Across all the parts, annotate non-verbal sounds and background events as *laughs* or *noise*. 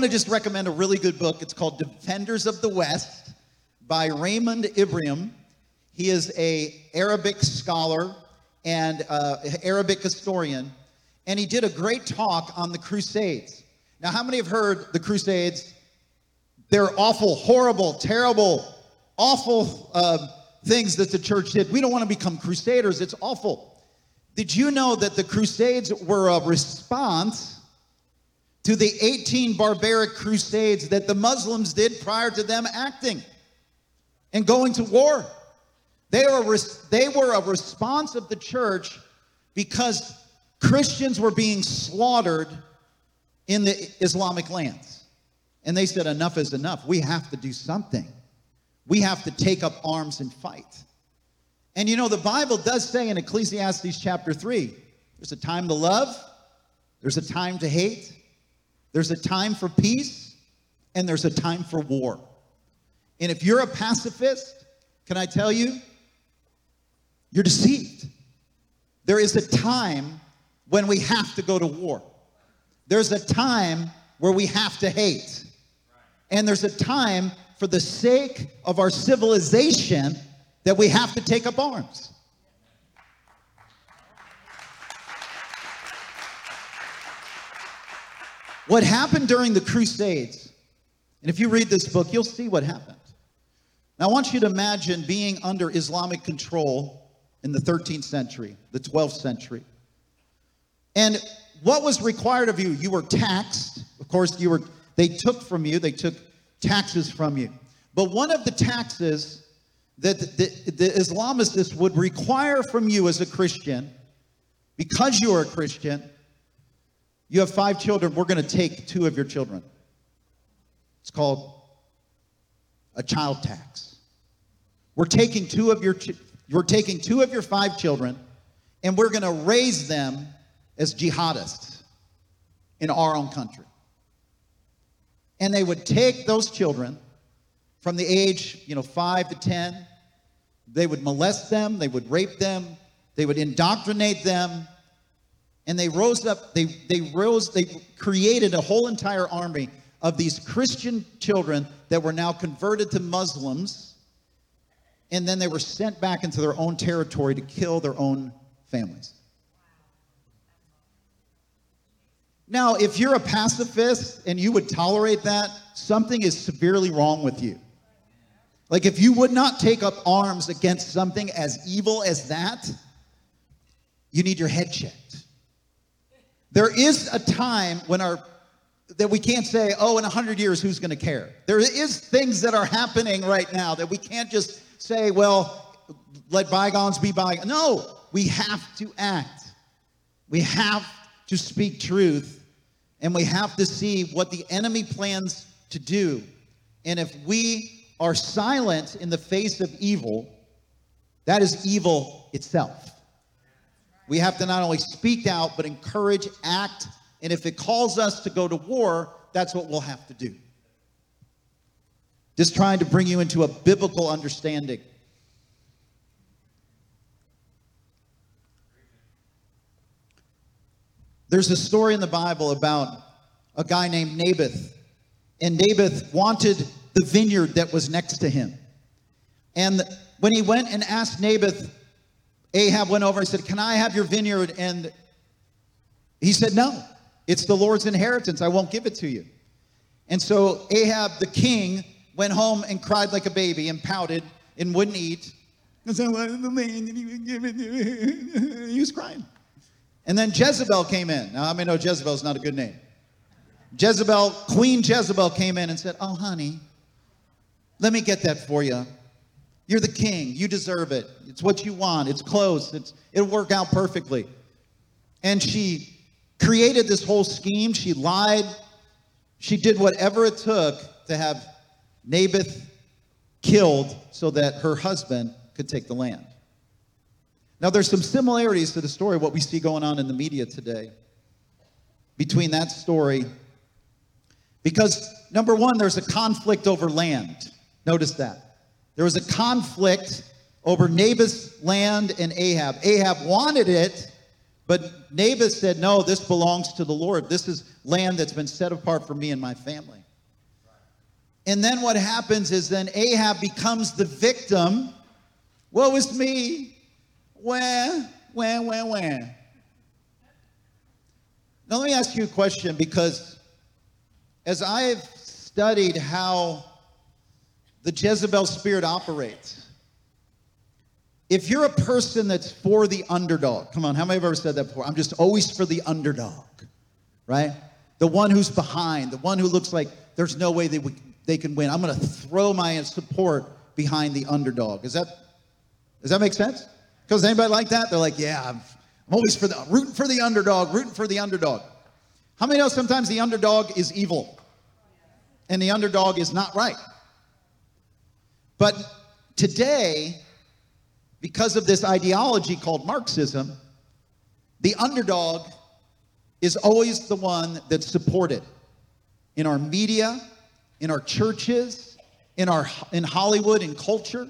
want to just recommend a really good book. It's called Defenders of the West by Raymond Ibrahim. He is a Arabic scholar and uh, Arabic historian, and he did a great talk on the Crusades. Now, how many have heard the Crusades? They're awful, horrible, terrible, awful uh, things that the church did. We don't want to become crusaders. It's awful. Did you know that the Crusades were a response to the 18 barbaric crusades that the Muslims did prior to them acting and going to war. They were, they were a response of the church because Christians were being slaughtered in the Islamic lands. And they said, enough is enough. We have to do something. We have to take up arms and fight. And you know, the Bible does say in Ecclesiastes chapter 3 there's a time to love, there's a time to hate, there's a time for peace and there's a time for war. And if you're a pacifist, can I tell you, you're deceived. There is a time when we have to go to war. There's a time where we have to hate. And there's a time for the sake of our civilization that we have to take up arms. What happened during the Crusades, and if you read this book, you'll see what happened. Now, I want you to imagine being under Islamic control in the 13th century, the 12th century. And what was required of you? You were taxed. Of course, you were they took from you, they took taxes from you. But one of the taxes that the, the Islamists would require from you as a Christian, because you are a Christian, you have five children. We're going to take two of your children. It's called a child tax. We're taking two of your we're taking two of your five children and we're going to raise them as jihadists in our own country. And they would take those children from the age, you know, 5 to 10. They would molest them, they would rape them, they would indoctrinate them, and they rose up, they, they rose, they created a whole entire army of these Christian children that were now converted to Muslims. And then they were sent back into their own territory to kill their own families. Now, if you're a pacifist and you would tolerate that, something is severely wrong with you. Like, if you would not take up arms against something as evil as that, you need your head checked. There is a time when our that we can't say, oh, in 100 years, who's going to care? There is things that are happening right now that we can't just say, well, let bygones be bygones. No, we have to act. We have to speak truth, and we have to see what the enemy plans to do. And if we are silent in the face of evil, that is evil itself. We have to not only speak out, but encourage, act, and if it calls us to go to war, that's what we'll have to do. Just trying to bring you into a biblical understanding. There's a story in the Bible about a guy named Naboth. And Naboth wanted the vineyard that was next to him. And when he went and asked Naboth Ahab went over and said, Can I have your vineyard? And he said, No, it's the Lord's inheritance. I won't give it to you. And so Ahab, the king, went home and cried like a baby and pouted and wouldn't eat. And said, Well, the land didn't even give it to me. *laughs* He was crying. And then Jezebel came in. Now, I mean, no, Jezebel's not a good name. Jezebel, Queen Jezebel came in and said, Oh, honey, let me get that for you. You're the king. You deserve it. It's what you want. It's close. It's, it'll work out perfectly. And she created this whole scheme. She lied. She did whatever it took to have Naboth killed so that her husband could take the land. Now, there's some similarities to the story, what we see going on in the media today, between that story. Because, number one, there's a conflict over land. Notice that. There was a conflict over Naboth's land and Ahab. Ahab wanted it, But Naboth said, No, this belongs to the Lord. This is land that's been set apart for me and my family. And then what happens is then Ahab becomes the victim. Woe is me. Where, where, where, where? Now, let me ask you a question because as I've studied how the Jezebel spirit operates, if you're a person that's for the underdog, come on, how many have ever said that before? I'm just always for the underdog, right? The one who's behind, the one who looks like there's no way they, they can win. I'm going to throw my support behind the underdog. Is that, does that make sense? Because anybody like that? They're like, yeah, I'm, I'm always for the rooting for the underdog, rooting for the underdog. How many know sometimes the underdog is evil and the underdog is not right? But today, because of this ideology called Marxism, the underdog is always the one that's supported in our media, in our churches, in our in Hollywood and culture.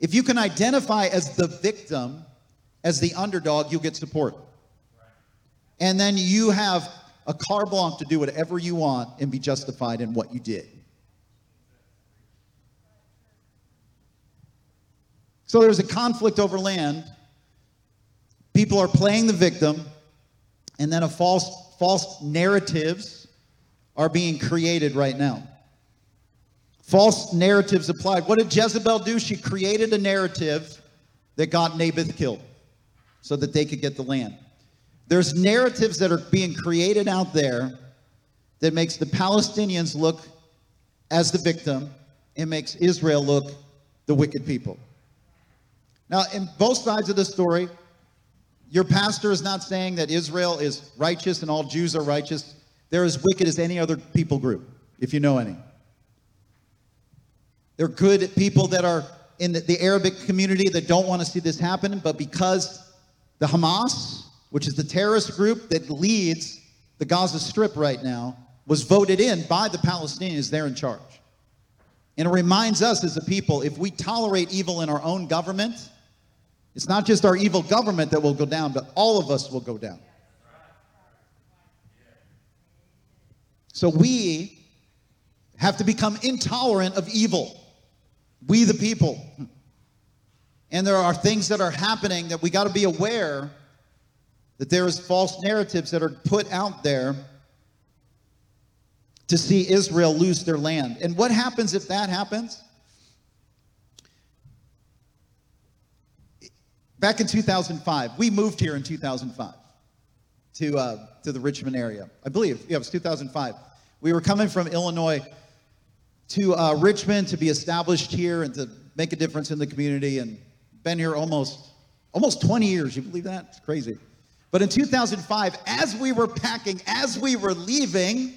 If you can identify as the victim, as the underdog, you'll get support. And then you have a car blanche to do whatever you want and be justified in what you did. So there's a conflict over land. People are playing the victim, and then a false false narratives are being created right now. False narratives applied. What did Jezebel do? She created a narrative that got Naboth killed so that they could get the land. There's narratives that are being created out there that makes the Palestinians look as the victim and makes Israel look the wicked people. Now, in both sides of the story, your pastor is not saying that Israel is righteous and all Jews are righteous. They're as wicked as any other people group, if you know any. They're good people that are in the, the Arabic community that don't want to see this happen, but because the Hamas, which is the terrorist group that leads the Gaza Strip right now, was voted in by the Palestinians, they're in charge. And it reminds us as a people if we tolerate evil in our own government, it's not just our evil government that will go down, but all of us will go down. So we have to become intolerant of evil. We, the people. And there are things that are happening that we got to be aware that there is false narratives that are put out there to see Israel lose their land. And what happens if that happens? Back in 2005, we moved here in 2005 to, uh, to the Richmond area. I believe, yeah, it was 2005. We were coming from Illinois to uh, Richmond to be established here and to make a difference in the community and been here almost almost 20 years. You believe that? It's crazy. But in 2005, as we were packing, as we were leaving,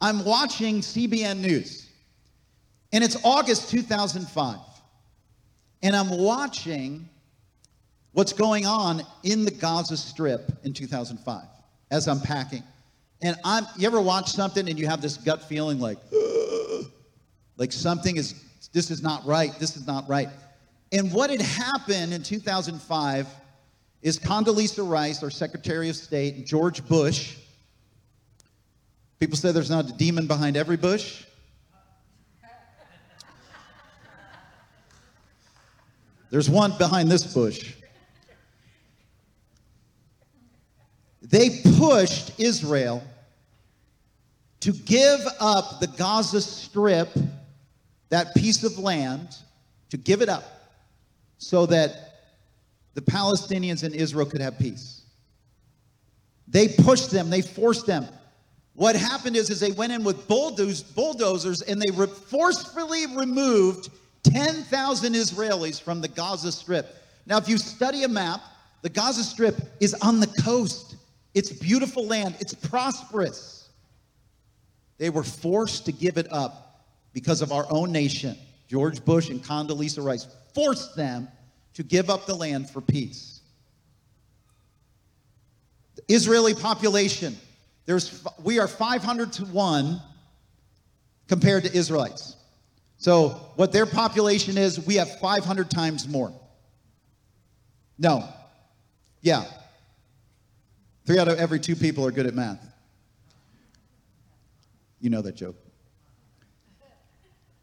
I'm watching CBN News. And it's August 2005. And I'm watching what's going on in the Gaza Strip in 2005 as I'm packing. And I'm, you ever watch something and you have this gut feeling like, *gasps* like something is, this is not right, this is not right. And what had happened in 2005 is Condoleezza Rice, our Secretary of State, and George Bush. People say there's not a demon behind every bush. There's one behind this bush. They pushed Israel to give up the Gaza Strip, that piece of land, to give it up so that the Palestinians and Israel could have peace. They pushed them, they forced them. What happened is, is they went in with bulldozers and they re- forcefully removed 10,000 Israelis from the Gaza Strip. Now, if you study a map, the Gaza Strip is on the coast. It's beautiful land, it's prosperous. They were forced to give it up because of our own nation. George Bush and Condoleezza Rice forced them to give up the land for peace. The Israeli population, there's, we are 500 to 1 compared to Israelites. So, what their population is, we have 500 times more. No. Yeah. Three out of every two people are good at math. You know that joke.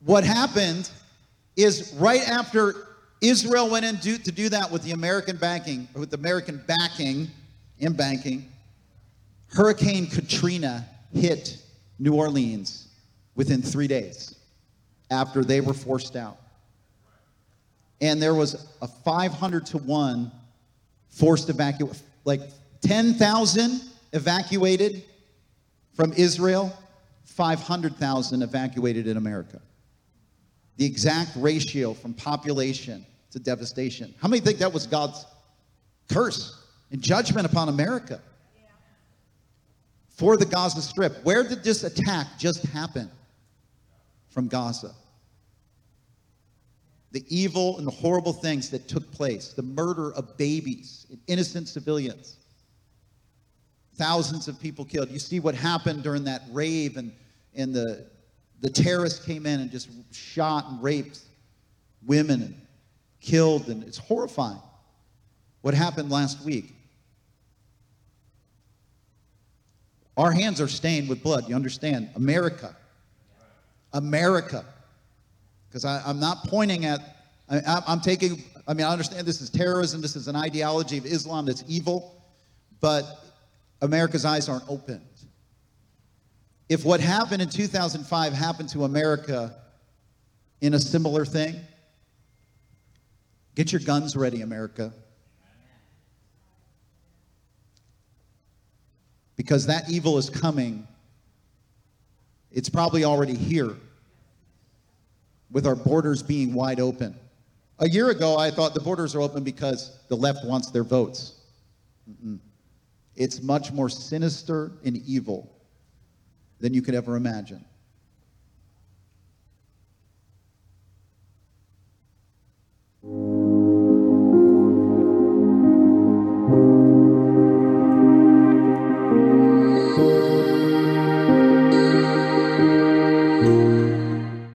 What happened is right after Israel went in do, to do that with the American banking, with the American backing in banking, Hurricane Katrina hit New Orleans within three days after they were forced out. And there was a 500 to 1 forced evacuation, like 10,000 evacuated from Israel, 500,000 evacuated in America. The exact ratio from population to devastation. How many think that was God's curse and judgment upon America? For the Gaza Strip. Where did this attack just happen? From Gaza. The evil and the horrible things that took place, the murder of babies, innocent civilians, thousands of people killed. You see what happened during that rave, and, and the, the terrorists came in and just shot and raped women and killed, and it's horrifying. What happened last week? Our hands are stained with blood. You understand? America. America. Because I'm not pointing at, I, I'm taking, I mean, I understand this is terrorism, this is an ideology of Islam that's evil, but America's eyes aren't opened. If what happened in 2005 happened to America in a similar thing, get your guns ready, America. because that evil is coming. It's probably already here with our borders being wide open. A year ago, I thought the borders are open because the left wants their votes. Mm-mm. It's much more sinister and evil than you could ever imagine.